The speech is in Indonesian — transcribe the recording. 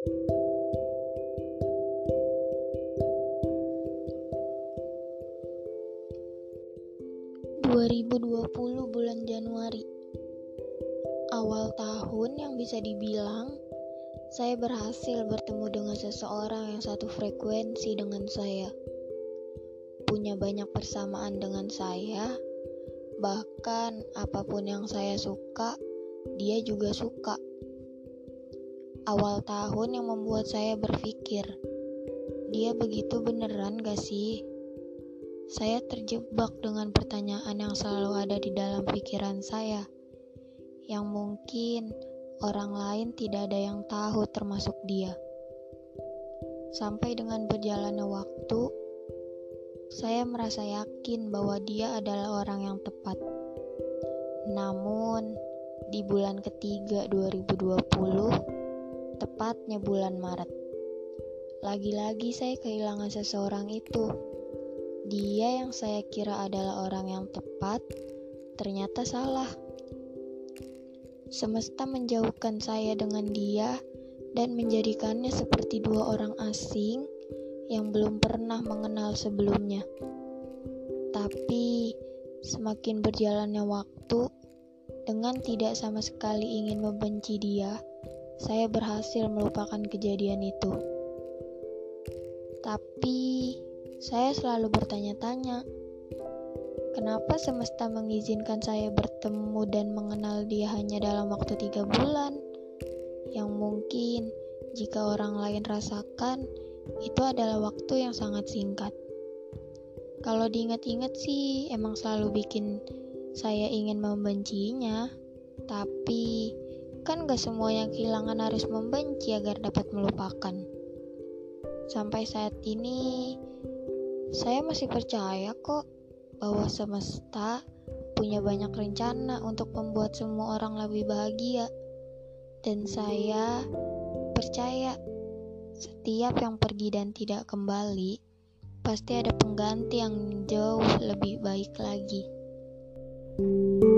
2020 bulan Januari. Awal tahun yang bisa dibilang Saya berhasil bertemu dengan seseorang yang satu frekuensi dengan saya. Punya banyak persamaan dengan saya Bahkan apa pun yang saya suka Dia juga suka Awal tahun yang membuat saya berpikir Dia begitu beneran gak sih? Saya terjebak dengan pertanyaan yang selalu ada di dalam pikiran saya, yang mungkin orang lain tidak ada yang tahu, termasuk dia. Sampai dengan berjalannya waktu, saya merasa yakin bahwa dia adalah orang yang tepat. Namun, di bulan ketiga 2020, tepatnya bulan Maret, lagi-lagi saya kehilangan seseorang itu dia yang saya kira adalah orang yang tepat, ternyata salah. Semesta menjauhkan saya dengan dia dan menjadikannya seperti dua orang asing yang belum pernah mengenal sebelumnya. Tapi semakin berjalannya waktu, dengan tidak sama sekali ingin membenci dia, saya berhasil melupakan kejadian itu. Tapi saya selalu bertanya-tanya, kenapa semesta mengizinkan saya bertemu dan mengenal dia hanya dalam waktu tiga bulan? Yang mungkin jika orang lain rasakan, itu adalah waktu yang sangat singkat. Kalau diingat-ingat sih, emang selalu bikin saya ingin membencinya, tapi kan gak semua yang kehilangan harus membenci agar dapat melupakan. Sampai saat ini, saya masih percaya kok bahwa semesta punya banyak rencana untuk membuat semua orang lebih bahagia. Dan saya percaya setiap yang pergi dan tidak kembali pasti ada pengganti yang jauh lebih baik lagi. thank you